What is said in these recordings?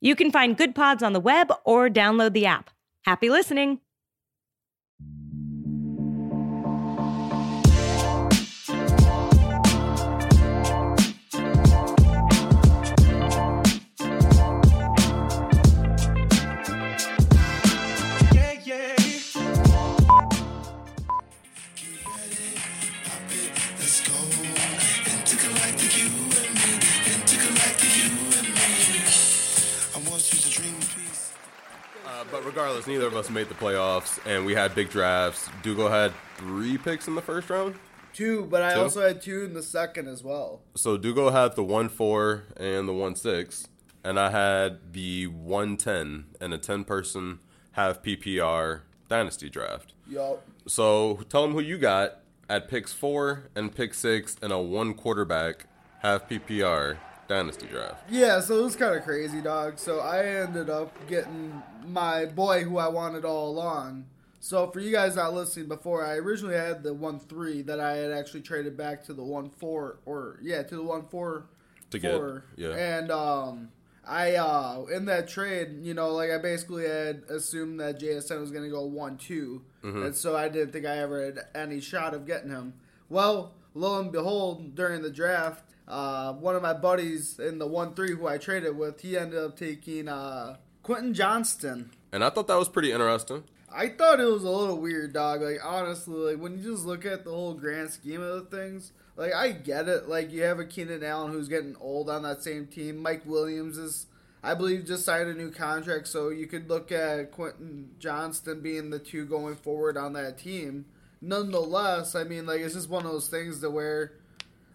You can find Goodpods on the web or download the app. Happy listening. Regardless, neither of us made the playoffs, and we had big drafts. Dugo had three picks in the first round. Two, but I Two? also had two in the second as well. So Dugo had the one four and the one six, and I had the one ten and a ten person half PPR dynasty draft. Yup. So tell them who you got at picks four and pick six and a one quarterback half PPR dynasty draft. Yeah, so it was kind of crazy, dog. So I ended up getting my boy who I wanted all along. So for you guys not listening before, I originally had the one three that I had actually traded back to the one four, or yeah, to the one four To get- four. yeah. And um, I uh in that trade, you know, like I basically had assumed that JSN was gonna go one two, Mm-hmm. and so I didn't think I ever had any shot of getting him. Well, lo and behold, during the draft, uh, one of my buddies in the one three who I traded with, he ended up taking uh, Quentin Johnston. And I thought that was pretty interesting. I thought it was a little weird, dog. Like honestly, like when you just look at the whole grand scheme of things, like I get it. Like you have a Keenan Allen who's getting old on that same team. Mike Williams is, I believe, just signed a new contract, so you could look at Quentin Johnston being the two going forward on that team. Nonetheless, I mean, like it's just one of those things to where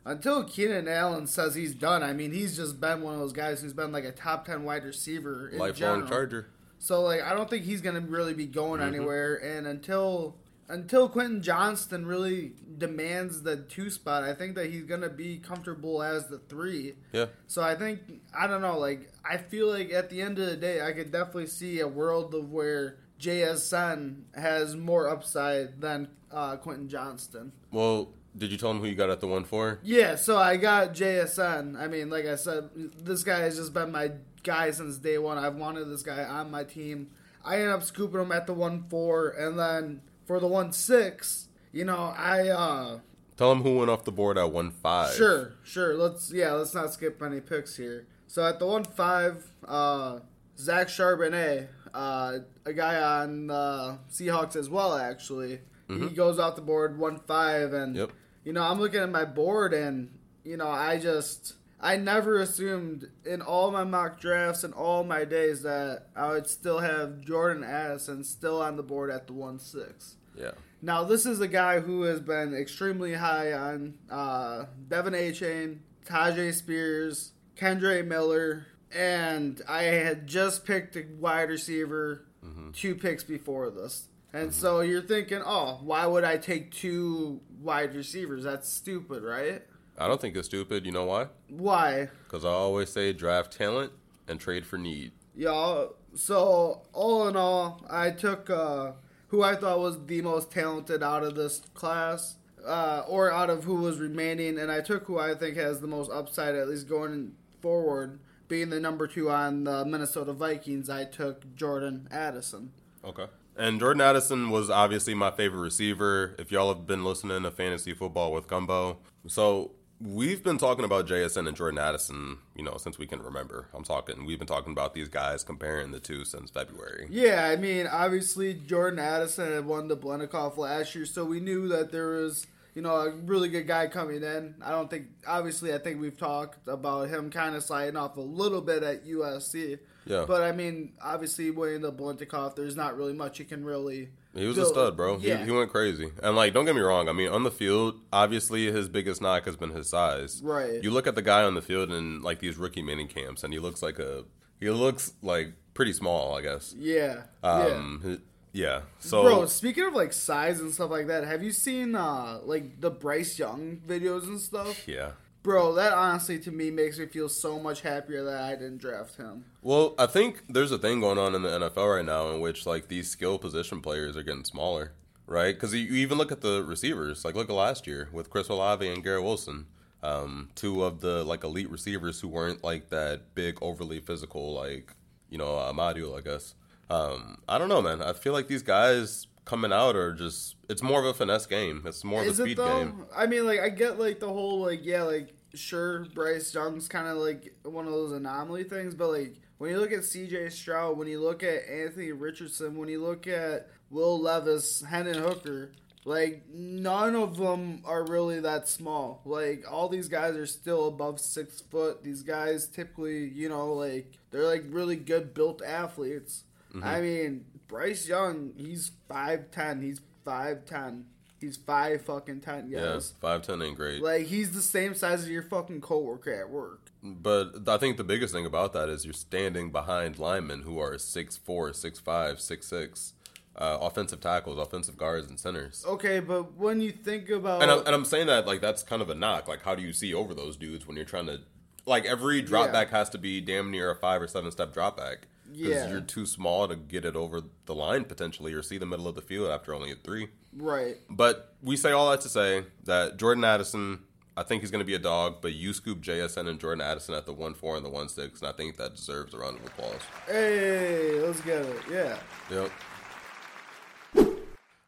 until Keenan Allen says he's done, I mean, he's just been one of those guys who's been like a top ten wide receiver in Lifelong general. Charger. So like I don't think he's gonna really be going mm-hmm. anywhere and until until Quentin Johnston really demands the two spot, I think that he's gonna be comfortable as the three. Yeah. So I think I don't know, like I feel like at the end of the day I could definitely see a world of where JSN has more upside than uh, Quentin Johnston. Well, did you tell him who you got at the one four? Yeah, so I got JSN. I mean, like I said, this guy has just been my guy since day one. I've wanted this guy on my team. I ended up scooping him at the one four, and then for the one six, you know, I uh Tell him who went off the board at one five. sure, sure. Let's yeah, let's not skip any picks here. So at the one five, uh, Zach Charbonnet, uh, a guy on the Seahawks as well. Actually, he goes off the board one five, and Yep. you know I'm looking at my board, and you know I just I never assumed in all my mock drafts and all my days that I would still have Jordan Addison still on the board at the one six. Yeah. Now, this is a guy who has been extremely high on uh, Devin A. Chain, Tyjae Spears, Kendre Miller, and I had just picked a wide receiver two picks before this. And so you're thinking, oh, why would I take two wide receivers? That's stupid, right? I don't think it's stupid. You know why? Why? Because I always say draft talent and trade for need. Y'all, so all in all, I took uh, who I thought was the most talented out of this class, uh, or out of who was remaining, and I took who I think has the most upside, at least going forward, being the number two on the Minnesota Vikings. I took Jordan Addison. Okay. And Jordan Addison was obviously my favorite receiver. If y'all have been listening to fantasy football with Gumbo, so we've been talking about JSN and Jordan Addison, you know, since we can remember. I'm talking. We've been talking about these guys comparing the two since February. Yeah, I mean, obviously Jordan Addison had won the Biletnikoff last year, so we knew that there was, you know, a really good guy coming in. I don't think, obviously, I think we've talked about him kind of sliding off a little bit at USC. Yeah. But I mean, obviously, winning the Biletnikoff, there's not really much you can really. He was a stud, bro. Yeah. He, he went crazy. And like, don't get me wrong. I mean, on the field, obviously his biggest knock has been his size. Right. You look at the guy on the field in like these rookie mini camps, and he looks like a he looks like pretty small, I guess. Yeah. Um, yeah. Yeah. So Bro, speaking of like size and stuff like that, have you seen uh like the Bryce Young videos and stuff? yeah. Bro, that honestly to me makes me feel so much happier that I didn't draft him. Well, I think there's a thing going on in the NFL right now in which like these skill position players are getting smaller, right? Because you, even look at the receivers. Like look at last year with Chris Olave and Garrett Wilson, um, two of the like elite receivers who weren't like that big, overly physical, like you know uh, Amadio, I guess. Um, I don't know, man. I feel like these guys coming out are just it's more of a finesse game. It's more of Is a it speed though? game. I mean, like I get like the whole like yeah, like sure Bryce Young's kind of like one of those anomaly things, but like when you look at C.J. Stroud, when you look at Anthony Richardson, when you look at Will Levis, Hendon Hooker. Like none of them are really that small. Like all these guys are still above six foot. These guys typically, you know, like they're like really good built athletes. I mean, Bryce Young, he's five ten. He's five ten. He's five fucking ten, Yeah, guys. five ten ain't great. Like he's the same size as your fucking coworker at work. But I think the biggest thing about that is you're standing behind linemen who are 6'4", 6'5", 6'6", uh, offensive tackles, offensive guards, and centers. Okay, but when you think about And, I'm, and I'm saying that like that's kind of a knock. Like, how do you see over those dudes when you're trying to like every drop Yeah. back has to be damn near a five or seven step drop back because Yeah. you're too small to get it over the line potentially or see the middle of the field after only a three. right, But we say all that to say that Jordan Addison, I think he's going to be a dog, but you scoop JSN and Jordan Addison at the 1 4 and the 1 6, and I think that deserves a round of applause. hey, let's get it. Yeah, Yep.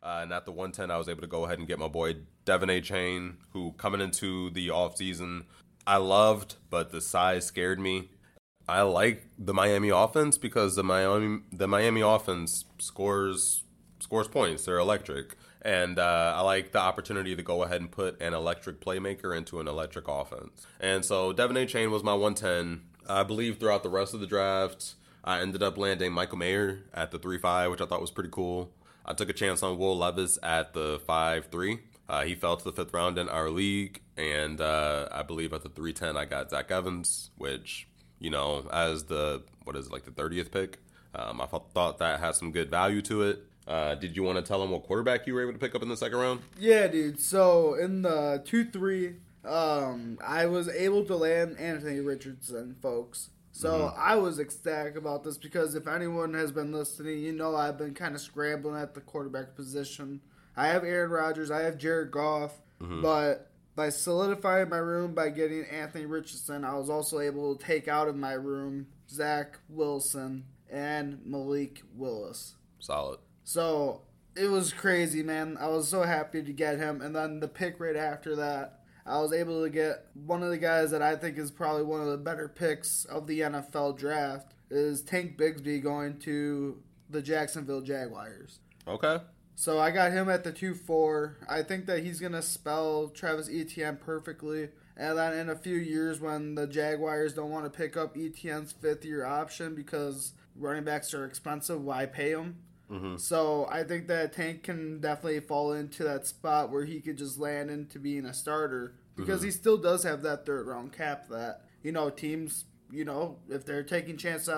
Uh, and at the 110, I was able to go ahead and get my boy De'Von Achane, who coming into the offseason, I loved, but the size scared me. I like the Miami offense because the Miami the Miami offense scores scores points. They're electric, and uh, I like the opportunity to go ahead and put an electric playmaker into an electric offense. And so De'Von Achane was my 110. I believe throughout the rest of the draft, I ended up landing Michael Mayer at the 3 5, which I thought was pretty cool. I took a chance on Will Levis at the 5 3. Uh, he fell to the fifth round in our league, and uh, I believe at the 310, I got Zach Evans, which, you know, as the, what is it, like the 30th pick, um, I thought- thought that had some good value to it. Uh, did you want to tell him what quarterback you were able to pick up in the second round? yeah, dude. So in the two three, um, I was able to land Anthony Richardson, folks. So I was ecstatic about this because if anyone has been listening, you know I've been kind of scrambling at the quarterback position. I have Aaron Rodgers, I have Jared Goff, but by solidifying my room by getting Anthony Richardson, I was also able to take out of my room Zach Wilson and Malik Willis. Solid. So it was crazy, man. I was so happy to get him. And then the pick right after that, I was able to get one of the guys that I think is probably one of the better picks of the NFL draft is Tank Bigsby going to the Jacksonville Jaguars. Okay. So I got him at the 2 4. I think that he's going to spell Travis Etienne perfectly. And then in a few years, when the Jaguars don't want to pick up Etienne's fifth year option because running backs are expensive, why pay them? Mm-hmm. So I think that Tank can definitely fall into that spot where he could just land into being a starter because he mm-hmm. still does have that third round cap that, you know, teams, you know, if they're taking chances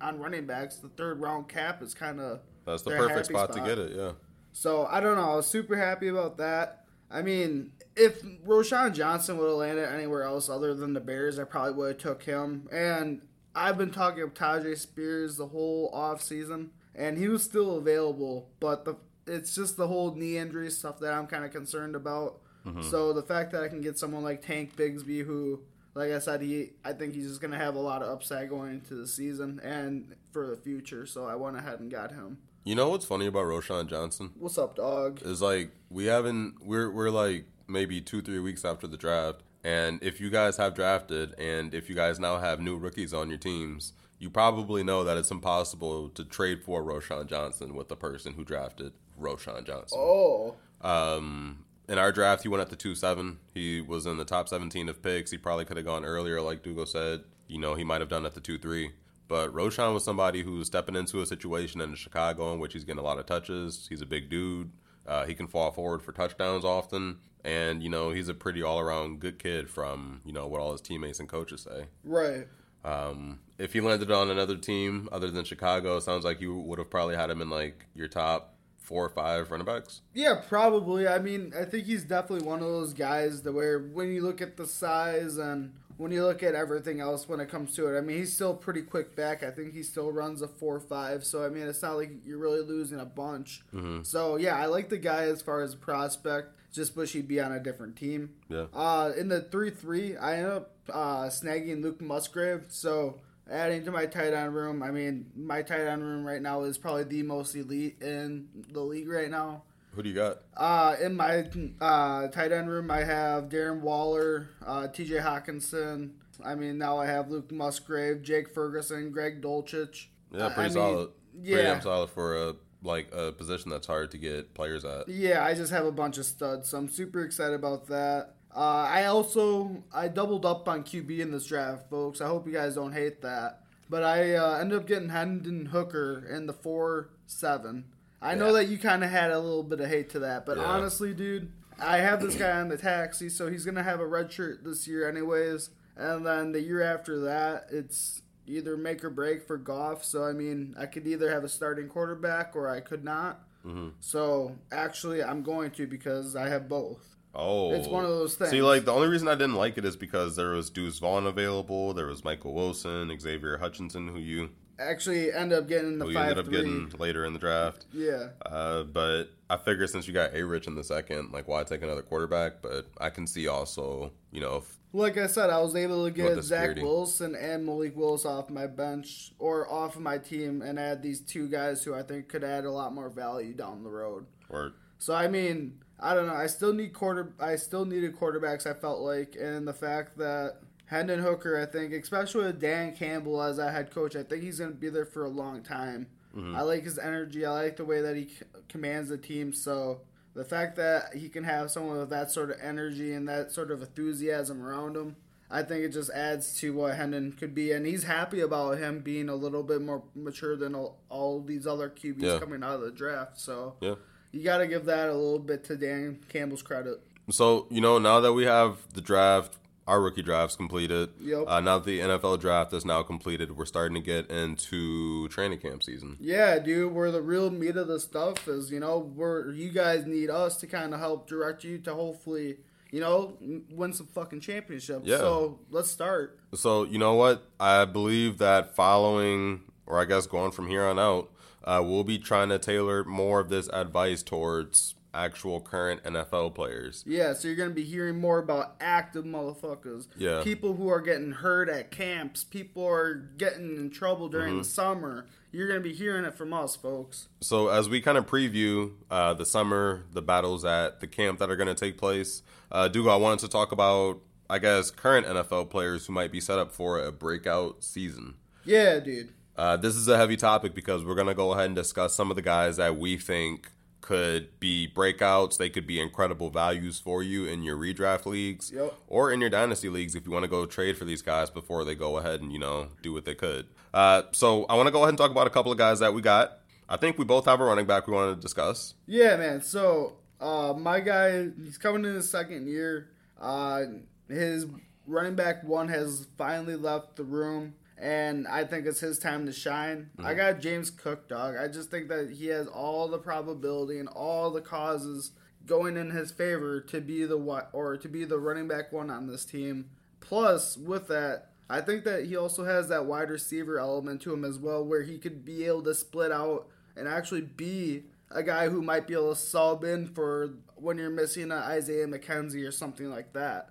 on running backs, the third round cap is kind of That's the perfect spot, spot. to get it, yeah. So I don't know. I was super happy about that. I mean, if Roschon Johnson would have landed anywhere else other than the Bears, I probably would have took him. And I've been talking with Tyjae Spears the whole off season, and he was still available. But the it's just the whole knee injury stuff that I'm kind of concerned about. Mm-hmm. So the fact that I can get someone like Tank Bigsby, who, like I said, he I think he's just gonna have a lot of upside going into the season and for the future. So I went ahead and got him. You know what's funny about Roschon Johnson? What's up, dog? is like we haven't we're we're like maybe two three weeks after the draft and if you guys have drafted and if you guys now have new rookies on your teams you probably know that it's impossible to trade for Roschon Johnson with the person who drafted Roschon Johnson. Oh. Um, in our draft, he went at the two seven. He was in the top seventeen of picks. He probably could have gone earlier, like Dugo said. You know, he might have done at the two three. But Roschon was somebody who's stepping into a situation in Chicago in which he's getting a lot of touches. He's a big dude. Uh, he can fall forward for touchdowns often, and you know he's a pretty all around good kid from you know what all his teammates and coaches say. Right. Um, if he landed on another team other than Chicago, it sounds like you would have probably had him in like your top four or five running backs. Yeah, probably. I mean, I think he's definitely one of those guys that where when you look at the size and when you look at everything else when it comes to it, I mean, he's still pretty quick back. I think he still runs a four five. So I mean, it's not like you're really losing a bunch. Mm-hmm. So yeah, I like the guy as far as prospect. Just wish he'd be on a different team. Yeah. Uh, in the three three, I ended up uh, snagging Luke Musgrave. So adding to my tight end room, I mean, my tight end room right now is probably the most elite in the league right now. Who do you got? Uh, in my uh, tight end room, I have Darren Waller, uh, T.J. Hockenson. I mean, now I have Luke Musgrave, Jake Ferguson, Greg Dulcich. Yeah, pretty I mean, solid. Pretty Yeah, damn solid for a like a position that's hard to get players at. yeah. I just have a bunch of studs, so I'm super excited about that. Uh, I also I doubled up on QB in this draft, folks. I hope you guys don't hate that, but I uh, ended up getting Hendon Hooker in the four seven. I know Yeah. that you kind of had a little bit of hate to that, but Yeah. honestly, dude, I have this guy on the taxi, so he's gonna have a red shirt this year, anyways. And then the year after that, it's either make or break for Goff. So I mean, I could either have a starting quarterback or I could not. Mm-hmm. So actually, I'm going to because I have both. Oh, It's one of those things. See, like the only reason I didn't like it is because there was Deuce Vaughn available, there was Michael Wilson, Xavier Hutchinson, who you Actually, end up getting the who five ended up three. getting later in the draft. Yeah, Uh, but I figure since you got A Rich in the second, like why take another quarterback? But I can see also, you know, if, like I said, I was able to get Zach security? Wilson and Malik Willis off my bench or off my team, and add these two guys who I think could add a lot more value down the road. or So I mean, I don't know. I still need quarter. I still needed quarterbacks. I felt like, and the fact that Hendon Hooker, I think, especially with Dan Campbell as a head coach, I think he's going to be there for a long time. Mm-hmm. I like his energy. I like the way that he c- commands the team. So the fact that he can have someone with that sort of energy and that sort of enthusiasm around him. I think it just adds to what Hendon could be, and he's happy about him being a little bit more mature than all, all these other QBs Yeah. coming out of the draft. So yeah. you got to give that a little bit to Dan Campbell's credit. So you know, now that we have the draft, our rookie drafts completed. Yep. Uh, now that the NFL draft is now completed, we're starting to get into training camp season. Yeah, dude, where the real meat of the stuff is, you know, where you guys need us to kind of help direct you to hopefully, you know, win some fucking championships. Yeah. So let's start. So you know what? I believe that following, or I guess going from here on out, uh, we'll be trying to tailor more of this advice towards actual current NFL players. Yeah, so you're gonna be hearing more about active motherfuckers. Yeah. People who are getting hurt at camps. People are getting in trouble during Mm-hmm. the summer. You're gonna be hearing it from us, folks. So as we kind of preview uh, the summer, the battles at the camp that are going to take place, uh, Dugo, I wanted to talk about, I guess, current NFL players who might be set up for a breakout season. Yeah, dude. Uh, this is a heavy topic because we're going to go ahead and discuss some of the guys that we think could be breakouts. They could be incredible values for you in your redraft leagues Yep. or in your dynasty leagues if you want to go trade for these guys before they go ahead and, you know, do what they could. Uh, so I want to go ahead and talk about a couple of guys that we got. I think we both have a running back we want to discuss. Yeah, man. So, uh, my guy, he's coming in his second year. Uh, his running back one has finally left the room, and I think it's his time to shine. I mm-hmm. got James Cook, dog. I just think that he has all the probability and all the causes going in his favor to be the wi- or to be the running back one on this team. Plus, with that, I think that he also has that wide receiver element to him as well, where he could be able to split out and actually be a guy who might be able to sub in for when you're missing an Isaiah McKenzie or something like that.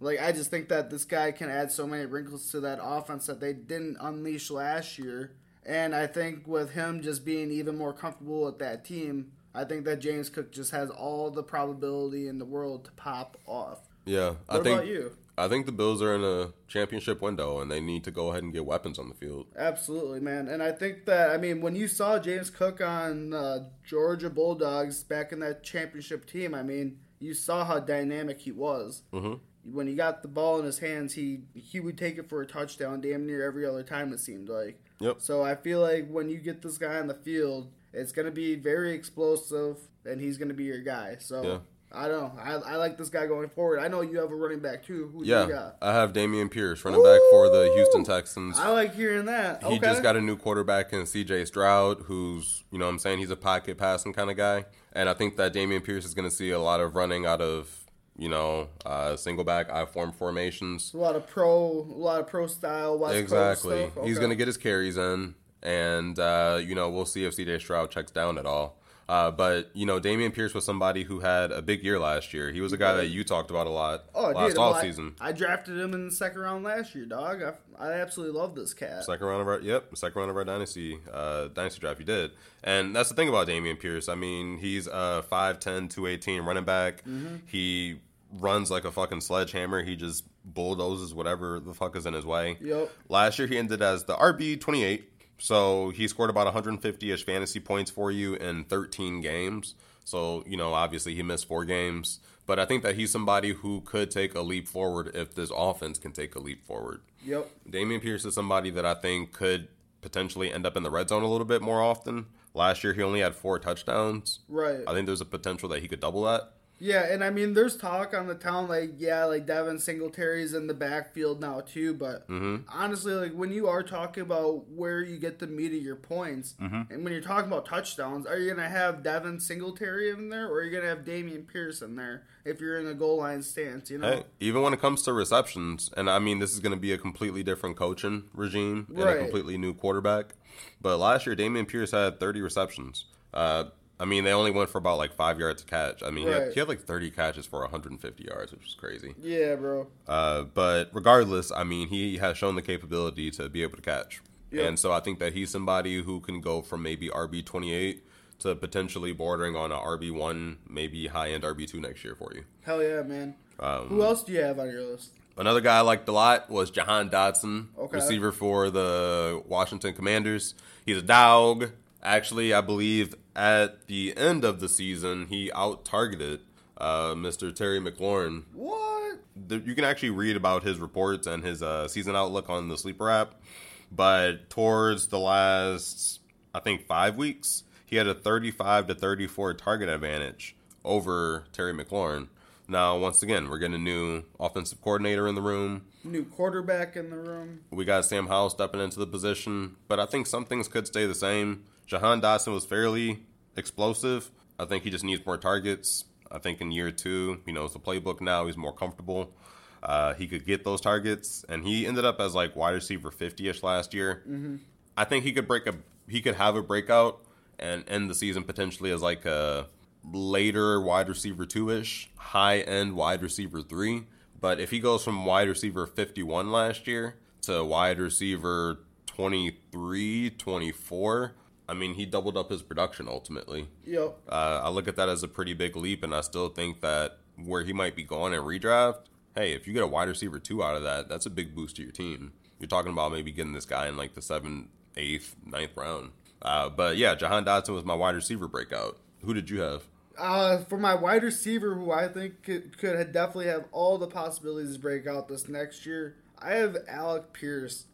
Like I just think that this guy can add so many wrinkles to that offense that they didn't unleash last year. And I think with him just being even more comfortable with that team, I think that James Cook just has all the probability in the world to pop off. Yeah, I What think about you? I think the Bills are in a championship window and they need to go ahead and get weapons on the field. Absolutely, man. And I think that I mean when you saw James Cook on uh, Georgia Bulldogs back in that championship team, I mean you saw how dynamic he was. hmm When he got the ball in his hands, he he would take it for a touchdown damn near every other time. It seemed like. Yep. So I feel like when you get this guy on the field, it's gonna be very explosive, and he's gonna be your guy. So Yeah. I don't know. I, I like this guy going forward. I know you have a running back too. Who do you Yeah, got? I have Dameon Pierce, running back for the Houston Texans. I like hearing that. He okay. just got a new quarterback in CJ Stroud, who's, you know what I'm saying, he's a pocket passing kind of guy. And I think that Dameon Pierce is going to see a lot of running out of, you know, uh, single back I form formations. a lot of pro, a lot of pro style West exactly. Coast stuff. He's going to get his carries in, and, uh, you know, we'll see if CJ Stroud checks down at all. Uh, but, you know, Dameon Pierce was somebody who had a big year last year. He was a guy that you talked about a lot Oh, last dude, well, I- season. I, drafted him in the second round last year, dog. I, I absolutely love this cat. Second round of our yep, second round of our dynasty uh, dynasty draft. You did, and that's the thing about Dameon Pierce. I mean, he's a 5'10", 218 running back. Mm-hmm. He runs like a fucking sledgehammer. He just bulldozes whatever the fuck is in his way. Yep. Last year he ended as the RB twenty eight. So he scored about 150 ish fantasy points for you in 13 games. So, you know, obviously he missed four games. But I think that he's somebody who could take a leap forward if this offense can take a leap forward. Yep. Dameon Pierce is somebody that I think could potentially end up in the red zone a little bit more often. Last year, he only had four touchdowns. Right. I think there's a potential that he could double that. Yeah, and I mean, there's talk on the town like, yeah, like Devin Singletary's in the backfield now too. But Mm-hmm. honestly, like when you are talking about where you get the meat of your points, Mm-hmm. and when you're talking about touchdowns, are you gonna have Devin Singletary in there, or are you gonna have Dameon Pierce in there if you're in a goal line stance? You know, Hey, even when it comes to receptions, and I mean, this is going to be a completely different coaching regime and a completely new quarterback. But last year, Dameon Pierce had 30 receptions. Uh, I mean, they only went for about like five yards a catch. I mean, he, had, he had like 30 catches for 150 yards, which is crazy. yeah, bro. Uh, but regardless, I mean, he has shown the capability to be able to catch. Yep. And so I think that he's somebody who can go from maybe RB 28 to potentially bordering on a RB 1, maybe high end RB 2 next year for you. Hell yeah, man. Um, Who else do you have on your list? Another guy I liked a lot was Jahan Dotson, Okay. receiver for the Washington Commanders. He's a dog. Actually, I believe at the end of the season, he out targeted uh, Mr. Terry McLaurin What? the, you can actually read about his reports and his uh, season outlook on the Sleeper app. But towards the last, I think, five weeks, he had a 35 to 34 target advantage over Terry McLaurin. Now, once again, we're getting a new offensive coordinator in the room. New quarterback in the room. We got Sam Howell stepping into the position, but I think some things could stay the same. Jahan Dotson was fairly explosive. I think he just needs more targets. I think in year two, you know, it's the playbook now. He's more comfortable. Uh, he could get those targets, and he ended up as like wide receiver fifty ish last year. Mm-hmm. I think he could break a he could have a breakout and end the season potentially as like a later wide receiver two ish, high end wide receiver three. But if he goes from wide receiver 51 last year to wide receiver 23, 24, I mean, he doubled up his production ultimately. Yep. Uh, I look at that as a pretty big leap, and I still think that where he might be going in redraft, hey, if you get a wide receiver two out of that, that's a big boost to your team. You're talking about maybe getting this guy in like the seventh, eighth, ninth round. Uh, but yeah, Jahan Dotson was my wide receiver breakout. Who did you have? Uh, for my wide receiver, who I think could, could definitely have all the possibilities to break out this next year, I have Alec Pierce.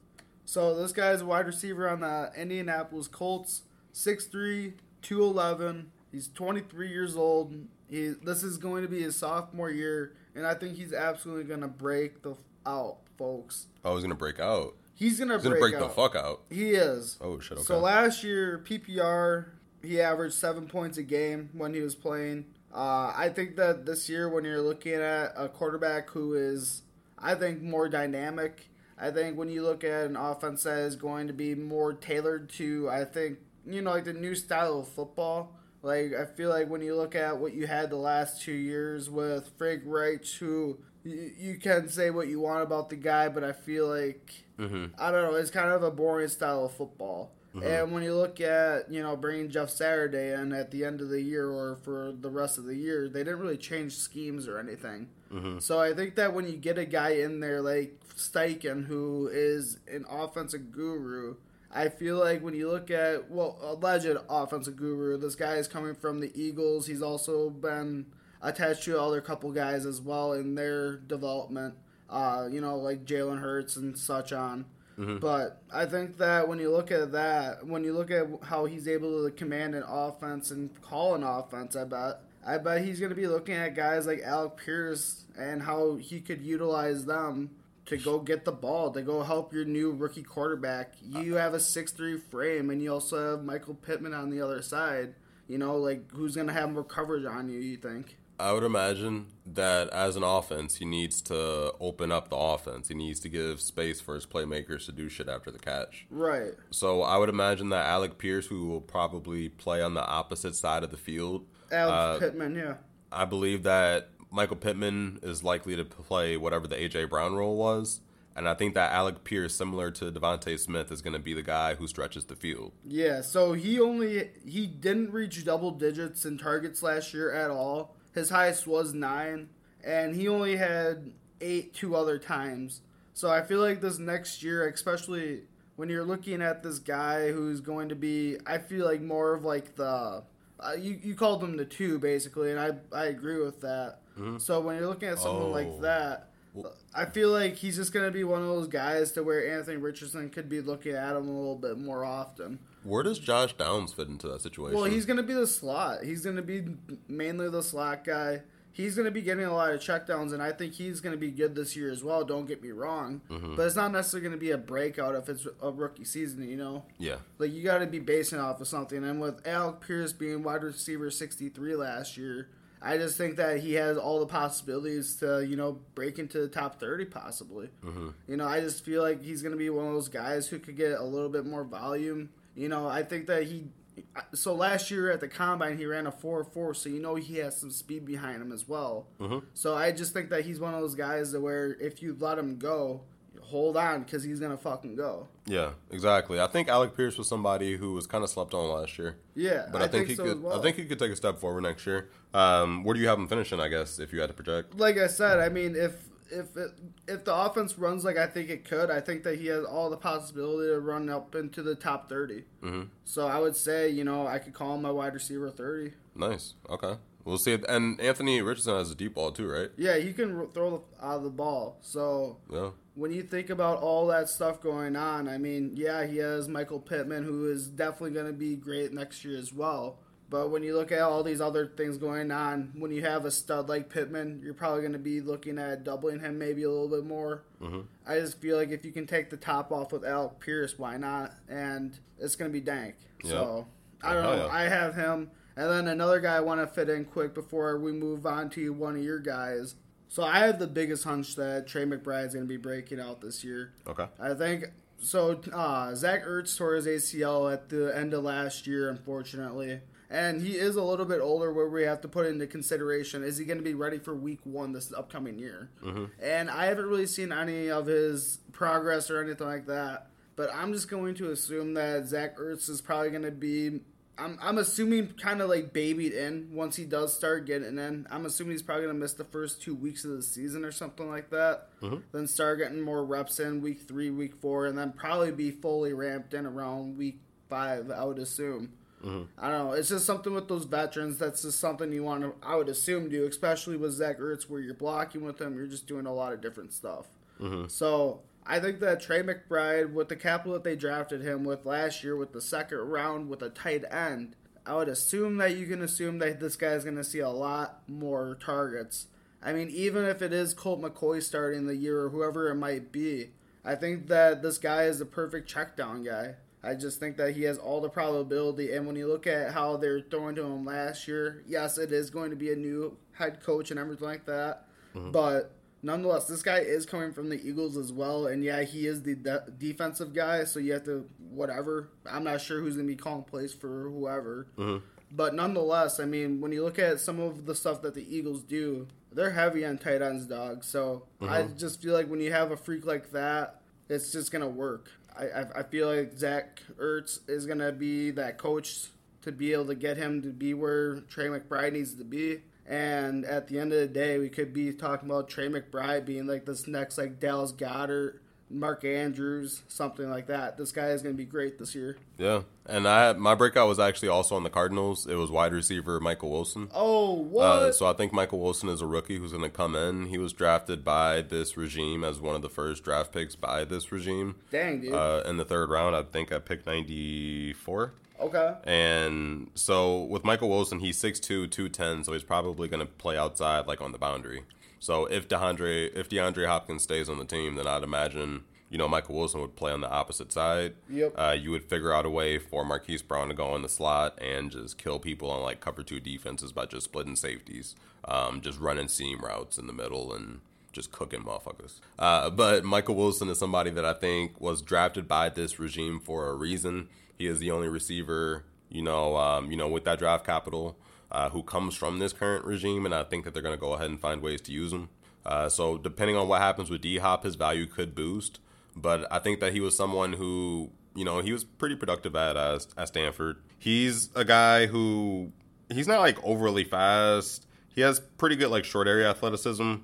So this guy's a wide receiver on the Indianapolis Colts, 6'3", 211. He's 23 years old. He this is going to be his sophomore year, and I think he's absolutely going to break the out, folks. Oh, he's gonna break out. He's going to break, break the fuck out. He is. Oh shit. Okay. So last year, PPR, he averaged seven points a game when he was playing. Uh, I think that this year, when you're looking at a quarterback who is, I think, more dynamic, I think when you look at an offense that is going to be more tailored to, I think, you know, like the new style of football. Like, I feel like when you look at what you had the last two years with Frank Reich, who you, you can say what you want about the guy, but I feel like hmm I don't know. It's kind of a boring style of football. And when you look at you know bringing Jeff Saturday in at the end of the year or for the rest of the year, they didn't really change schemes or anything. hmm So I think that when you get a guy in there like Steichen, who is an offensive guru, I feel like when you look at well, alleged offensive guru, this guy is coming from the Eagles. He's also been attached to other couple guys as well in their development. Uh, you know, like Jalen Hurts and such on. Mm-hmm. But I think that when you look at that, when you look at how he's able to command an offense and call an offense, I bet I bet he's going to be looking at guys like Alec Pierce and how he could utilize them to go get the ball, to go help your new rookie quarterback. You uh-huh. have a six-three frame, and you also have Michael Pittman on the other side. You know, like who's going to have more coverage on you? You think? I would imagine that as an offense, he needs to open up the offense. He needs to give space for his playmakers to do shit after the catch. Right. So I would imagine that Alec Pierce, who will probably play on the opposite side of the field, Alex uh, Pittman, yeah. I believe that Michael Pittman is likely to play whatever the AJ Brown role was. And I think that Alec Pierce, similar to DeVonta Smith, is going to be the guy who stretches the field. Yeah, so he only he didn't reach double digits in targets last year at all. His highest was nine, and he only had eight two other times. So I feel like this next year, especially when you're looking at this guy who's going to be, I feel like more of like the uh, you you called him the two basically, and I I agree with that. So when you're looking at someone Oh. like that. I feel like he's just going to be one of those guys to where Anthony Richardson could be looking at him a little bit more often. Where does Josh Downs fit into that situation? Well, he's going to be the slot. He's going to be mainly the slot guy. He's going to be getting a lot of checkdowns, and I think he's going to be good this year as well. Don't get me wrong, Mm-hmm. but it's not necessarily going to be a breakout if it's a rookie season. You know, yeah. like you got to be basing off of something. And with Alec Pierce being wide receiver sixty three last year, I just think that he has all the possibilities to you know break into the top thirty possibly. Mm-hmm. You know, I just feel like he's going to be one of those guys who could get a little bit more volume. You know, I think that he. So last year at the combine, he ran a four four, so you know he has some speed behind him as well. Mm-hmm. So I just think that he's one of those guys that where if you let him go, hold on because he's gonna fucking go. Yeah, exactly. I think Alec Pierce was somebody who was kind of slept on last year. Yeah, But I, think, he so could. well. I think he could take a step forward next year. Um, where do you have him finishing? I guess if you had to project. like I said, I mean, if if it, if the offense runs like I think it could, I think that he has all the possibility to run up into the top 30 Mm-hmm. So I would say, you know, I could call him my wide receiver thirty. Nice. Okay. We'll see. And Anthony Richardson has a deep ball too, right? Yeah, he can throw the, out of the ball. So Yeah. When you think about all that stuff going on, I mean, yeah, he has Michael Pittman, who is definitely going to be great next year as well. But when you look at all these other things going on, when you have a stud like Pittman, you're probably going to be looking at doubling him maybe a little bit more. Mm-hmm. I just feel like if you can take the top off with Alec Pierce, why not? And it's going to be dank. So I don't Oh, know. yeah. I have him. And then another guy I want to fit in quick before we move on to one of your guys. So I have the biggest hunch that Trey McBride's going to be breaking out this year. Okay. I think so. Uh, Zach Ertz tore his ACL at the end of last year, unfortunately, and he is a little bit older. Where we have to put into consideration is he going to be ready for Week One this upcoming year? Mm-hmm. And I haven't really seen any of his progress or anything like that. But I'm just going to assume that Zach Ertz is probably going to be. I'm, I'm assuming kind of like babied in once he does start getting in. I'm assuming he's probably going to miss the first two weeks of the season or something like that. Mhm. Then start getting more reps in week three, week four, and then probably be fully ramped in around week five, I would assume. Mhm. I don't know. It's just something with those veterans. That's just something you want to, I would assume, do, especially with Zach Ertz, where you're blocking with him. You're just doing a lot of different stuff. Mhm. So I think that Trey McBride, with the capital that they drafted him with last year, with the second round with a tight end, I would assume that you can assume that this guy's going to see a lot more targets. I mean, even if it is Colt McCoy starting the year or whoever it might be, I think that this guy is the perfect check down guy. I just think that he has all the probability. And when you look at how they're throwing to him last year, yes, it is going to be a new head coach and everything like that. Mm-hmm. But nonetheless, this guy is coming from the Eagles as well. And yeah, he is the de- defensive guy. So you have to, whatever. I'm not sure who's going to be calling plays for whoever. Mhm. But nonetheless, I mean, when you look at some of the stuff that the Eagles do, they're heavy on tight ends, dog. So I just feel like when you have a freak like that, it's just gonna work. I, I, I feel like Zach Ertz is gonna be that coach to be able to get him to be where Trey McBride needs to be. And at the end of the day, we could be talking about Trey McBride being like this next like Dallas Goedert, Mark Andrews, something like that. This guy is gonna be great this year. Yeah. And I my breakout was actually also on the Cardinals. It was wide receiver Michael Wilson. Oh, what? Uh, so I think Michael Wilson is a rookie who's going to come in. He was drafted by this regime as one of the first draft picks by this regime Dang, dude. uh, in the third round. I think I picked ninety four. Okay. And so with Michael Wilson, he's 6'2", 210, so he's probably going to play outside, like on the boundary. So if DeAndre if DeAndre Hopkins stays on the team, then I'd imagine you know Michael Wilson would play on the opposite side. Yep. Uh, you would figure out a way for Marquise Brown to go in the slot and just kill people on like cover two defenses by just splitting safeties, um, just running seam routes in the middle and just cooking motherfuckers. Uh, but Michael Wilson is somebody that I think was drafted by this regime for a reason. He is the only receiver, you know, um, you know, with that draft capital uh, who comes from this current regime, and I think that they're going to go ahead and find ways to use him. Uh, so depending on what happens with D Hop, his value could boost. But I think that he was someone who, you know, he was pretty productive at uh, at Stanford. He's a guy who he's not like overly fast. He has pretty good like short area athleticism.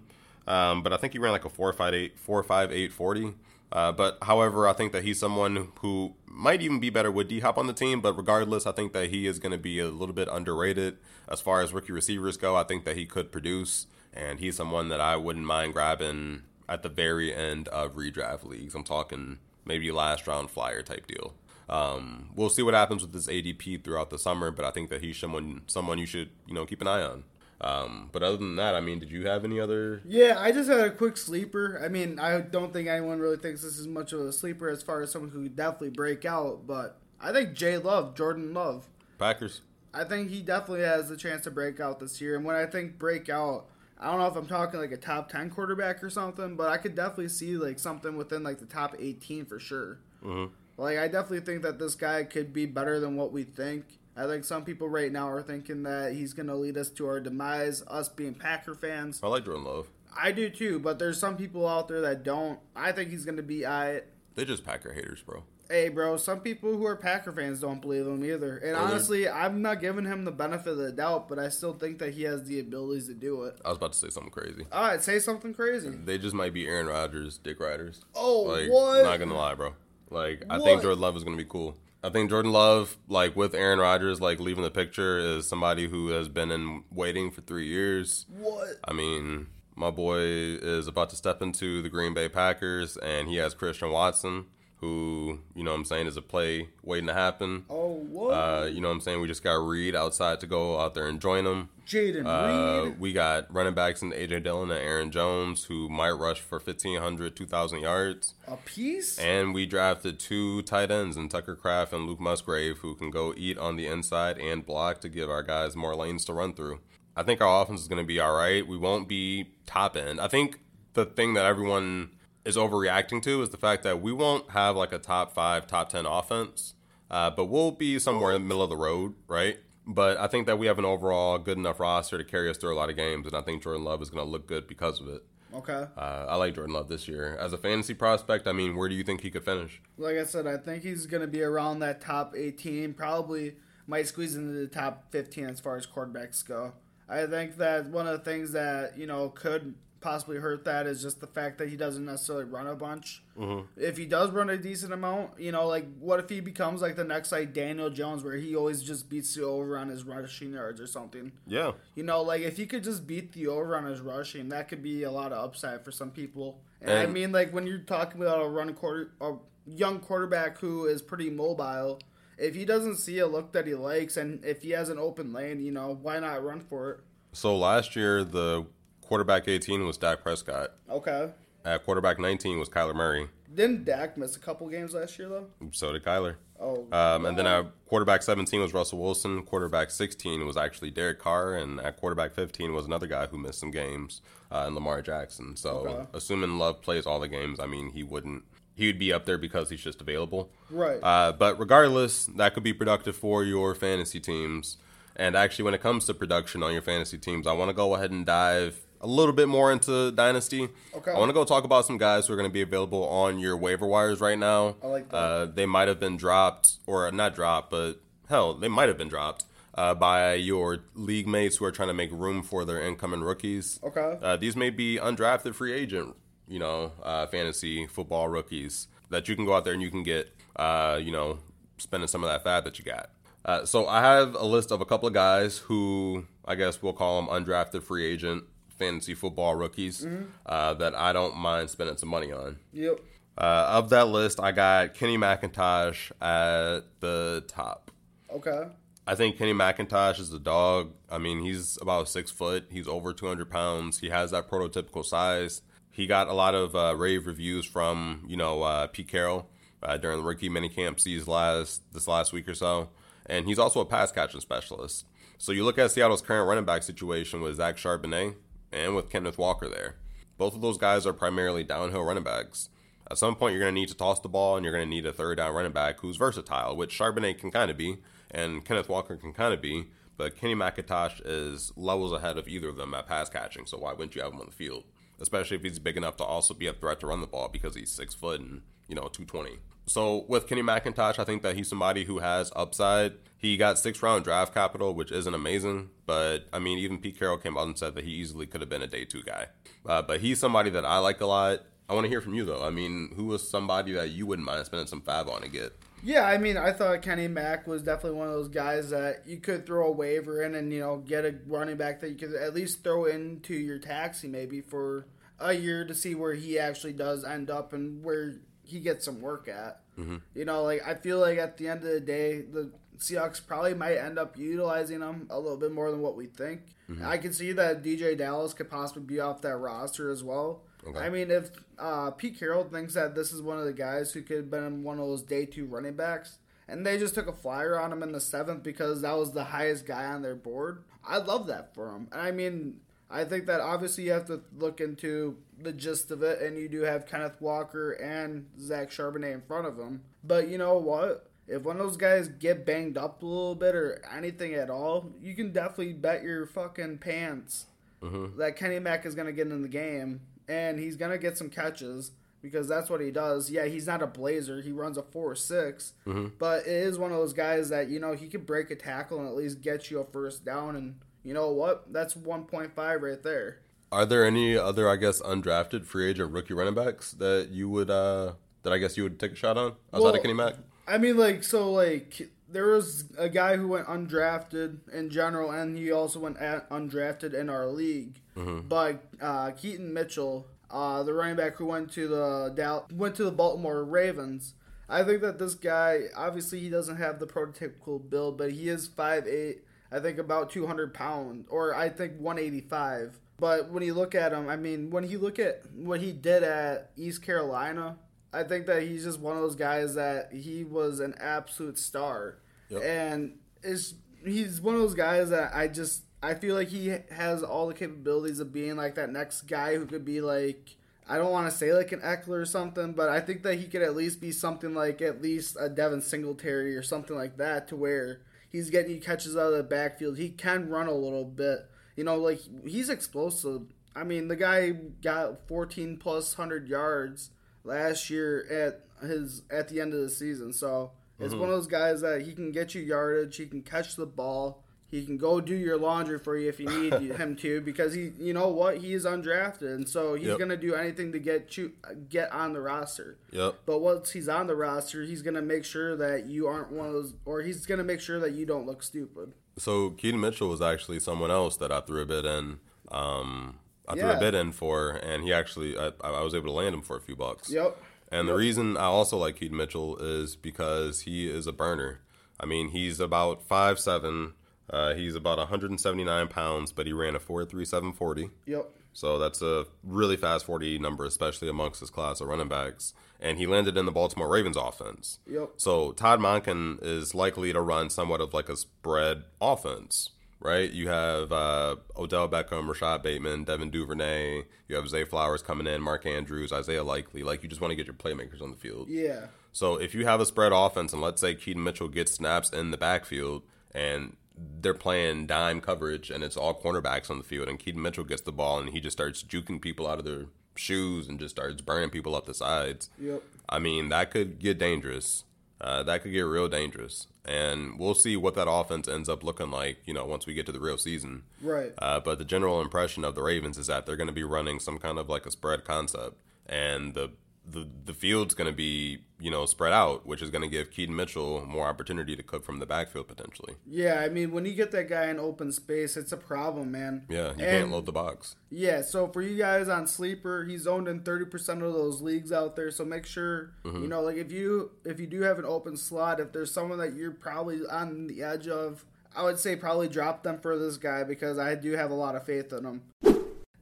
Um, but I think he ran like a four five eight four five eight forty. Uh, but however, I think that he's someone who might even be better with D Hop on the team. But regardless, I think that he is going to be a little bit underrated as far as rookie receivers go. I think that he could produce, and he's someone that I wouldn't mind grabbing at the very end of redraft leagues. I'm talking maybe last round flyer type deal. Um, we'll see what happens with this ADP throughout the summer, but I think that he's someone someone you should you know keep an eye on. Um, but other than that, I mean, did you have any other? Yeah, I just had a quick sleeper. I mean, I don't think anyone really thinks this is much of a sleeper as far as someone who could definitely break out. But I think Jay Love, Jordan Love, Packers. I think he definitely has the chance to break out this year. And when I think break out, I don't know if I'm talking like a top ten quarterback or something, but I could definitely see like something within like the top 18 for sure. Mm-hmm. Like I definitely think that this guy could be better than what we think. I think some people right now are thinking that he's going to lead us to our demise, us being Packer fans. I like Jordan Love. I do too, but there's some people out there that don't. I think he's going to be I. They just Packer haters, bro. Hey, bro, some people who are Packer fans don't believe him either. And Well, honestly, I'm not giving him the benefit of the doubt, but I still think that he has the abilities to do it. I was about to say something crazy. All right, say something crazy. They just might be Aaron Rodgers, Dick Riders. Oh, like, what? Not gonna lie, bro. Like, I think Jordan Love is gonna be cool. I think Jordan Love, like with Aaron Rodgers, like leaving the picture, is somebody who has been in waiting for three years. What? I mean, my boy is about to step into the Green Bay Packers, and he has Christian Watson, who you know what I'm saying is a play waiting to happen. Oh, what? Uh, you know what I'm saying? We just got Reed outside to go out there and join him. Jayden Uh, Reed. we got running backs in AJ Dillon and Aaron Jones, who might rush for 1,500, 2,000 yards. A piece? And we drafted two tight ends in Tucker Kraft and Luke Musgrave, who can go eat on the inside and block to give our guys more lanes to run through. I think our offense is going to be all right. We won't be top end. I think the thing that everyone is overreacting to is the fact that we won't have like a top five, top 10 offense, uh, but we'll be somewhere in the middle of the road, right? But I think that we have an overall good enough roster to carry us through a lot of games, and I think Jordan Love is going to look good because of it. Okay. Uh, I like Jordan Love this year. As a fantasy prospect, I mean, where do you think he could finish? Like I said, I think he's going to be around that top 18. Probably might squeeze into the top 15 as far as quarterbacks go. I think that one of the things that, you know, could possibly hurt that is just the fact that he doesn't necessarily run a bunch. Mm-hmm. If he does run a decent amount, you know, like what if he becomes like the next like Daniel Jones where he always just beats you over on his rushing yards or something. Yeah. You know, like if he could just beat the over on his rushing, that could be a lot of upside for some people. And, I mean, like when you're talking about a run quarter, a young quarterback who is pretty mobile, if he doesn't see a look that he likes, and if he has an open lane, you know, why not run for it? So last year, the quarterback 18 was Dak Prescott. Okay. At quarterback 19 was Kyler Murray. Didn't Dak miss a couple games last year though? So did Kyler. Oh, Um, and then at quarterback 17 was Russell Wilson. Quarterback 16 was actually Derek Carr. And at quarterback 15 was another guy who missed some games, uh, and Lamar Jackson. So Okay. assuming Love plays all the games, I mean, he wouldn't. He would be up there because he's just available. right. Uh, but regardless, that could be productive for your fantasy teams. And actually, when it comes to production on your fantasy teams, I want to go ahead and dive a little bit more into Dynasty. Okay. I want to go talk about some guys who are going to be available on your waiver wires right now. I like that. Uh, they might have been dropped, or not dropped, but hell, they might have been dropped uh, by your league mates who are trying to make room for their incoming rookies. Okay. Uh, these may be undrafted free agent, you know, uh, fantasy football rookies that you can go out there and you can get, uh, you know, spending some of that FAAB that you got. Uh, so I have a list of a couple of guys who I guess we'll call them undrafted free agent fantasy football rookies uh, that I don't mind spending some money on. yep. Uh, of that list, I got Kenny McIntosh at the top. Okay. I think Kenny McIntosh is a dog. I mean, he's about six foot. He's over 200 pounds. He has that prototypical size. He got a lot of uh, rave reviews from, you know, uh, Pete Carroll uh, during the rookie minicamps these last this last week or so. And he's also a pass catching specialist. So you look at Seattle's current running back situation with Zach Charbonnet and with Kenneth Walker there. Both of those guys are primarily downhill running backs. At some point, you're going to need to toss the ball, and you're going to need a third down running back who's versatile, which Charbonnet can kind of be and Kenneth Walker can kind of be, but Kenny McIntosh is levels ahead of either of them at pass catching. So why wouldn't you have him on the field? Especially if he's big enough to also be a threat to run the ball because he's six foot and you know 220. So with Kenny McIntosh, I think that he's somebody who has upside. He got six round draft capital, which isn't amazing, but I mean even Pete Carroll came out and said that he easily could have been a day two guy. Uh, but he's somebody that I like a lot. I want to hear from you though. I mean, who was somebody that you wouldn't mind spending some FAAB on to get? Yeah, I mean, I thought Kenny Mack was definitely one of those guys that you could throw a waiver in and you know get a running back that you could at least throw into your taxi maybe for a year to see where he actually does end up and where he gets some work at. Mm-hmm. You know, like I feel like at the end of the day, the Seahawks probably might end up utilizing him a little bit more than what we think. Mm-hmm. I can see that DJ Dallas could possibly be off that roster as well. Okay. I mean, if uh, Pete Carroll thinks that this is one of the guys who could have been one of those day two running backs, and they just took a flyer on him in the seventh because that was the highest guy on their board, I love that for him. And I mean, I think that obviously you have to look into the gist of it, and you do have Kenneth Walker and Zach Charbonnet in front of him. But you know what? If one of those guys get banged up a little bit or anything at all, you can definitely bet your fucking pants mm-hmm. that Kenny Mack is going to get in the game and he's gonna get some catches because that's what he does. Yeah, he's not a blazer. He runs a 4 6, mm-hmm. but it is one of those guys that you know he could break a tackle and at least get you a first down. And you know what? That's 1.5 right there. Are there any other, I guess, undrafted free agent rookie running backs that you would, uh that I guess you would take a shot on outside well, of Kenny Mack? I mean, like, so like there was a guy who went undrafted in general, and he also went undrafted in our league. Mm-hmm. But uh, Keaton Mitchell, uh, the running back who went to the Dow- went to the Baltimore Ravens. I think that this guy, obviously, he doesn't have the prototypical build, but he is 5'8", I think about 200 pounds, or I think 185. But when you look at him, I mean, when you look at what he did at East Carolina, I think that he's just one of those guys that he was an absolute star, yep. and is he's one of those guys that I just I feel like he has all the capabilities of being like that next guy who could be like I don't want to say like an Ekeler or something, but I think that he could at least be something like at least a Devin Singletary or something like that to where he's getting catches out of the backfield. He can run a little bit. You know, like he's explosive. I mean, the guy got 14 plus 100 yards last year at his at the end of the season. So it's mm-hmm. one of those guys that he can get you yardage, he can catch the ball, he can go do your laundry for you if you need him to because he you know what he is undrafted and so he's yep. gonna do anything to get you get on the roster. Yep. But once he's on the roster, he's gonna make sure that you aren't one of those, or he's gonna make sure that you don't look stupid. So Keaton Mitchell was actually someone else that I threw a bit in. Um, I yeah. threw a bid in for, and he actually I, I, was able to land him for a few bucks. Yep. And yep. the reason I also like Keaton Mitchell is because he is a burner. I mean, he's about five seven. Uh, he's about 179 pounds, but he ran a 4.3740. Yep. So that's a really fast 40 number, especially amongst his class of running backs. And he landed in the Baltimore Ravens offense. Yep. So Todd Monken is likely to run somewhat of like a spread offense right? You have uh, Odell Beckham, Rashod Bateman, Devin Duvernay. You have Zay Flowers coming in, Mark Andrews, Isaiah Likely. Like you just want to get your playmakers on the field. Yeah. So if you have a spread offense, and let's say Keaton Mitchell gets snaps in the backfield, and they're playing dime coverage, and it's all cornerbacks on the field, and Keaton Mitchell gets the ball, and he just starts juking people out of their shoes and just starts burning people up the sides. Yep. I mean, that could get dangerous. Uh, that could get real dangerous and we'll see what that offense ends up looking like. You know, once we get to the real season. Right. Uh, but the general impression of the Ravens is that they're going to be running some kind of like a spread concept, and the the the field's going to be you know spread out, which is going to give Keaton Mitchell more opportunity to cook from the backfield potentially. Yeah, I mean, when you get that guy in open space, it's a problem, man. Yeah, you And- can't load the box. Yeah, so for you guys on sleeper, he's owned in thirty percent of those leagues out there. So make sure Mm-hmm. you know, like if you if you do have an open slot, if there's someone that you're probably on the edge of, I would say probably drop them for this guy because I do have a lot of faith in him.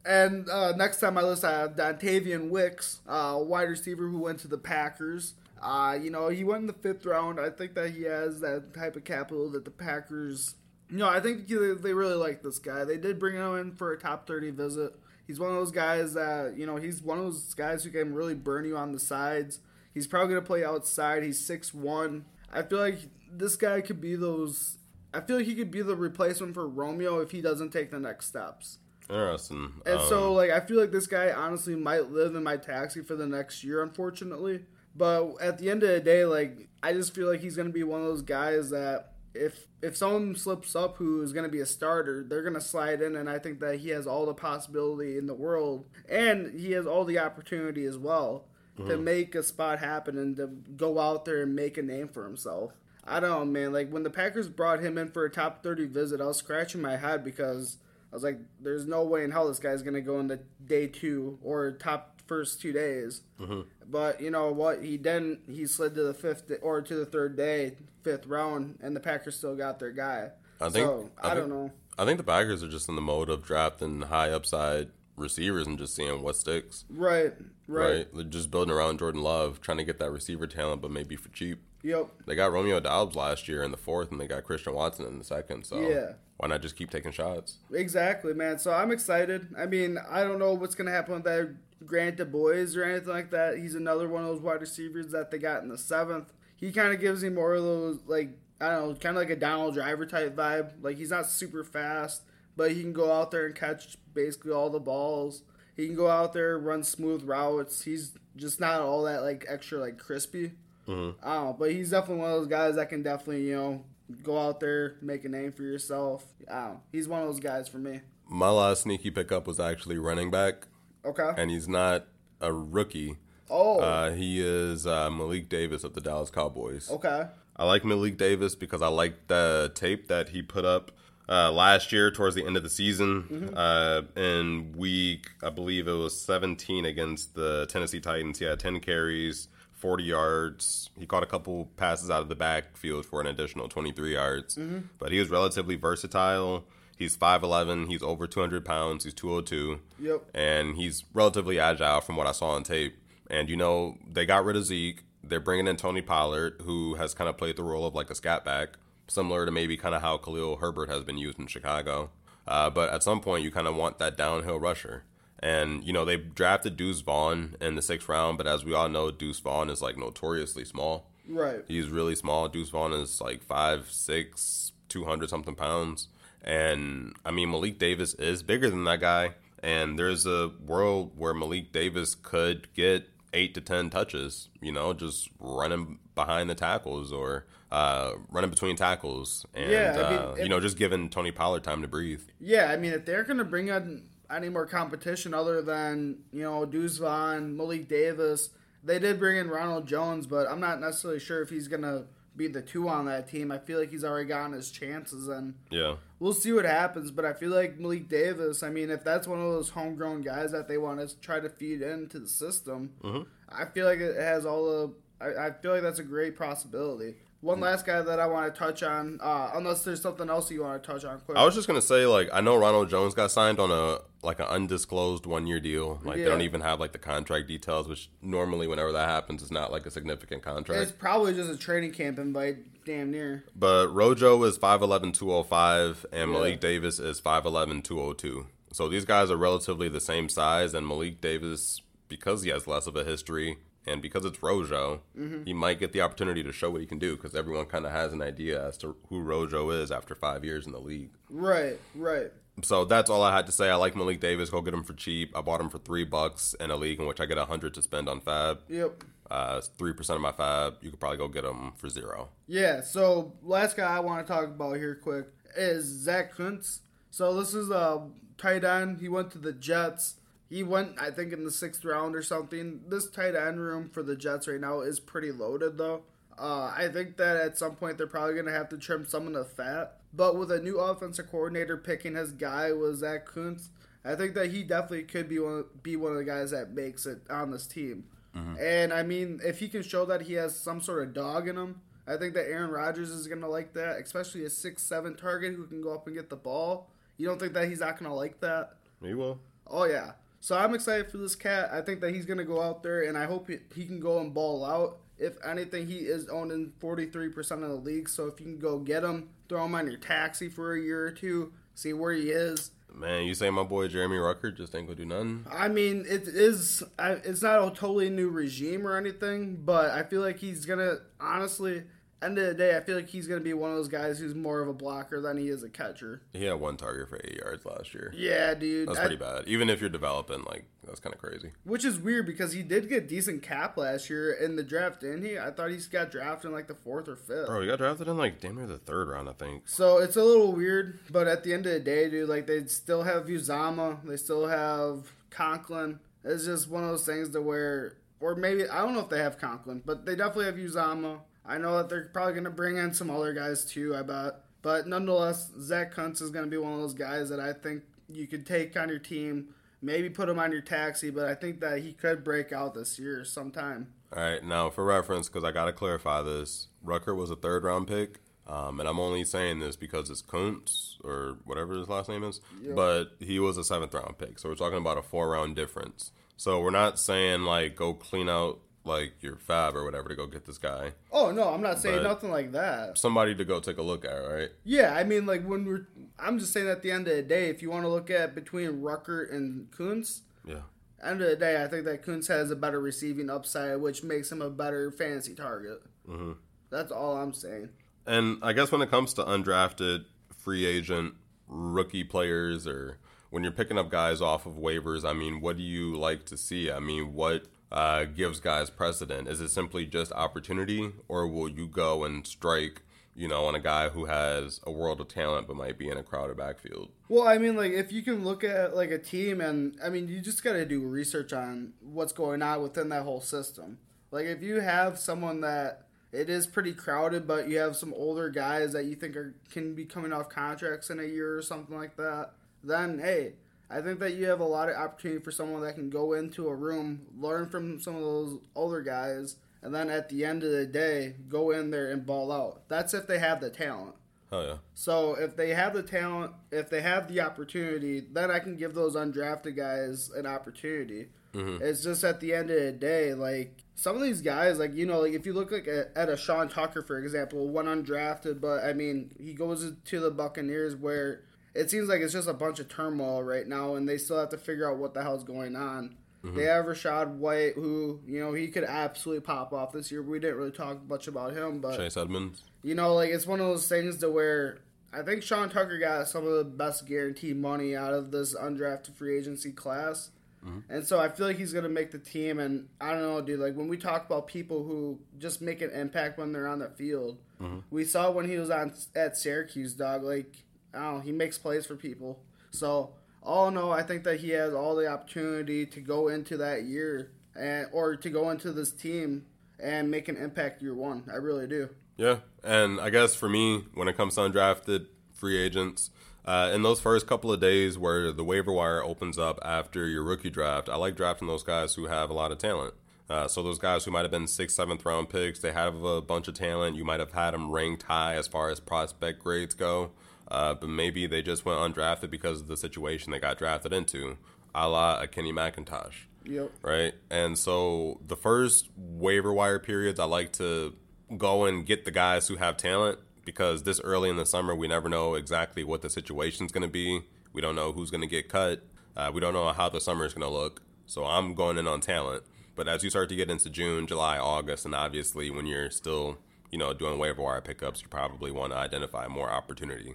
And uh, next time I list, I have Dontayvion Wicks, uh, wide receiver who went to the Packers. Uh, you know, he went in the fifth round. I think that he has that type of capital that the Packers. You know, I think they they really like this guy. They did bring him in for a top 30 visit. He's one of those guys that, you know, he's one of those guys who can really burn you on the sides. He's probably going to play outside. He's 6'1. I feel like this guy could be those. I feel like he could be the replacement for Romeo if he doesn't take the next steps. Interesting. And Um, so, like, I feel like this guy honestly might live in my taxi for the next year, unfortunately. But at the end of the day, like, I just feel like he's going to be one of those guys that if if someone slips up who is going to be a starter, they're going to slide in, and I think that he has all the possibility in the world, and he has all the opportunity as well to make a spot happen and to go out there and make a name for himself. I don't know, man. Like when the Packers brought him in for a top thirty visit, I was scratching my head because I was like, "There's no way in hell this guy's gonna go into day two or top first two days." Mm-hmm. But you know what? He didn't. He slid to the fifth or to the third day, fifth round, and the Packers still got their guy. I think- so. I I, think- don't know. I think the Packers are just in the mode of drafting high upside receivers and just seeing what sticks. Right. Right. Right. They're just building around Jordan Love, trying to get that receiver talent, but maybe for cheap. Yep. They got Romeo Doubs last year in the fourth, and they got Christian Watson in the second. So Yeah. why not just keep taking shots? Exactly, man. So I'm excited. I mean, I don't know what's gonna happen with that Grant DuBose or anything like that. He's another one of those wide receivers that they got in the seventh. He kind of gives me more of those like I don't know, kind of like a Donald Driver type vibe. Like he's not super fast, but he can go out there and catch basically all the balls. He can go out there run smooth routes. He's just not all that like extra like crispy. I don't know, but he's definitely one of those guys that can definitely you know go out there make a name for yourself. Know. He's one of those guys for me. My last sneaky pickup was actually running back, Okay. and he's not a rookie. Oh. Uh, he is uh, Malik Davis of the Dallas Cowboys. okay. I like Malik Davis because I like the tape that he put up uh, last year towards the end of the season. Uh, in week, I believe it was 17 against the Tennessee Titans. He had 10 carries, 40 yards. He caught a couple passes out of the backfield for an additional 23 yards. But he was relatively versatile. He's 5'11, he's over 200 pounds, he's 202 Yep. and he's relatively agile from what I saw on tape. And you know, they got rid of Zeke. They're bringing in Tony Pollard, who has kind of played the role of like a scat back, similar to maybe kind of how Khalil Herbert has been used in Chicago. Uh, but at some point, you kind of want that downhill rusher. And you know, they drafted Deuce Vaughn in the sixth round, but as we all know, Deuce Vaughn is like notoriously small. Right. He's really small. Deuce Vaughn is like five, six, two hundred something pounds. And I mean, Malik Davis is bigger than that guy. And there's a world where Malik Davis could get eight to ten touches, you know, just running behind the tackles or uh, running between tackles. And, Yeah, I mean, uh, if- you know, just giving Tony Pollard time to breathe. Yeah, I mean, if they're going to bring in any more competition other than, you know, Vaughn, Malik Davis, they did bring in Ronald Jones, but I'm not necessarily sure if he's going to be the two on that team. I feel like he's already gotten his chances, and Yeah. we'll see what happens. But I feel like Malik Davis, I mean, if that's one of those homegrown guys that they want to try to feed into the system, mm-hmm. I feel like it has all the. I, I feel like that's a great possibility. One last guy that I want to touch on, uh, unless there's something else you want to touch on quick. I was just gonna say, like, I know Ronald Jones got signed on a like an undisclosed one year deal. Like, they don't even have like the contract details, which normally, whenever that happens, is not like a significant contract. It's probably just a training camp invite, damn near. But Rojo is 5'11", 205, and Yeah. Malik Davis is 5'11", 202. So these guys are relatively the same size, and Malik Davis, because he has less of a history, and because it's Rojo, Mm-hmm. he might get the opportunity to show what he can do, because everyone kind of has an idea as to who Rojo is after five years in the league. Right, right. So that's all I had to say. I like Malik Davis. Go get him for cheap. I bought him for three bucks in a league in which I get a hundred to spend on FAAB. Yep. Uh, three percent of my FAAB. You could probably go get him for zero. Yeah, so last guy I want to talk about here quick is Zack Kuntz. So this is a tight end. He went to the Jets. He went, I think, in the sixth round or something. This tight end room for the Jets right now is pretty loaded, though. Uh, I think that at some point they're probably going to have to trim some of the fat. But with a new offensive coordinator picking his guy was Zack Kuntz, I think that he definitely could be one be one of the guys that makes it on this team. Mm-hmm. And I mean, if he can show that he has some sort of dog in him, I think that Aaron Rodgers is going to like that, especially a six seven target who can go up and get the ball. You don't think that he's not going to like that? He will. Oh yeah. So I'm excited for this cat. I think that he's going to go out there, and I hope he, he can go and ball out. If anything, he is owning 43% of the league. So if you can go get him, throw him on your taxi for a year or two, see where he is. Man, you say my boy Jeremy Rucker just ain't gonna do nothing. I mean, it is. It's not a totally new regime or anything, but I feel like he's gonna honestly end of the day, I feel like he's going to be one of those guys who's more of a blocker than he is a catcher. He had one target for eight yards last year. Yeah, dude. That's pretty bad. Even if you're developing, like, that's kind of crazy. Which is weird because he did get decent cap last year in the draft, didn't he? I thought he got drafted in like the fourth or fifth. Bro, he got drafted in like damn near the third round, I think. So it's a little weird, but at the end of the day, dude, like, they still have Uzomah, they still have Conklin. It's just one of those things to where, or maybe, I don't know if they have Conklin, but they definitely have Uzomah. I know that they're probably going to bring in some other guys too, I bet. But nonetheless, Zack Kuntz is going to be one of those guys that I think you could take on your team, maybe put him on your taxi, but I think that he could break out this year sometime. All right, now for reference, because I got to clarify this, Rucker was a third round pick. Um, and I'm only saying this because it's Kuntz or whatever his last name is, yep. but he was a seventh round pick. So we're talking about a four round difference. So we're not saying like go clean out like your FAAB or whatever to go get this guy. Oh no, I'm not saying but nothing like that. Somebody to go take a look at, right? Yeah, I mean like when we're I'm just saying at the end of the day, if you want to look at between Rucker and Kuntz, yeah. End of the day, I think that Kuntz has a better receiving upside, which makes him a better fantasy target. Mm-hmm. That's all I'm saying. And I guess when it comes to undrafted free agent rookie players or when you're picking up guys off of waivers, I mean, what do you like to see? I mean, what uh, gives guys precedent? Is it simply just opportunity, or will you go and strike, you know, on a guy who has a world of talent but might be in a crowded backfield? Well, I mean, like if you can look at like a team, and I mean, you just got to do research on what's going on within that whole system. Like if you have someone that it is pretty crowded, but you have some older guys that you think are can be coming off contracts in a year or something like that, then hey, I think that you have a lot of opportunity for someone that can go into a room, learn from some of those older guys, and then at the end of the day, go in there and ball out. That's if they have the talent. Oh yeah. So if they have the talent, if they have the opportunity, then I can give those undrafted guys an opportunity. Mm-hmm. It's just at the end of the day, like some of these guys, like you know, like if you look like a, at a Sean Tucker, for example, one undrafted, but I mean, he goes to the Buccaneers where it seems like it's just a bunch of turmoil right now, and they still have to figure out what the hell's going on. Mm-hmm. They have Rachaad White, who you know he could absolutely pop off this year. We didn't really talk much about him, but Chase Edmonds. You know, like it's one of those things to where I think Sean Tucker got some of the best guaranteed money out of this undrafted free agency class. Mm-hmm. And so I feel like he's going to make the team. And I don't know, dude. Like when we talk about people who just make an impact when they're on the field, mm-hmm. we saw when he was on at Syracuse, dog. Like I don't know, he makes plays for people. So all in all, I think that he has all the opportunity to go into that year and or to go into this team and make an impact year one. I really do. Yeah, and I guess for me, when it comes to undrafted free agents, uh, in those first couple of days where the waiver wire opens up after your rookie draft, I like drafting those guys who have a lot of talent. Uh, so those guys who might have been sixth, seventh round picks, they have a bunch of talent. You might have had them ranked high as far as prospect grades go. Uh, but maybe they just went undrafted because of the situation they got drafted into, a la a Kenny McIntosh. Yep. Right? And so the first waiver wire periods, I like to go and get the guys who have talent because this early in the summer, we never know exactly what the situation's going to be. We don't know who's going to get cut. Uh, we don't know how the summer is going to look. So I'm going in on talent. But as you start to get into June, July, August, and obviously when you're still, you know, doing waiver wire pickups, you probably want to identify more opportunity.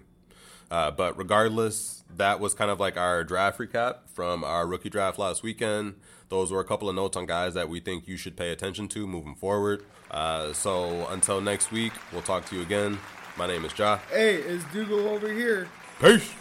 Uh, but regardless, that was kind of like our draft recap from our rookie draft last weekend. Those were a couple of notes on guys that we think you should pay attention to moving forward. Uh, so until next week, we'll talk to you again. My name is Jah. Hey, it's Dugo over here. Peace.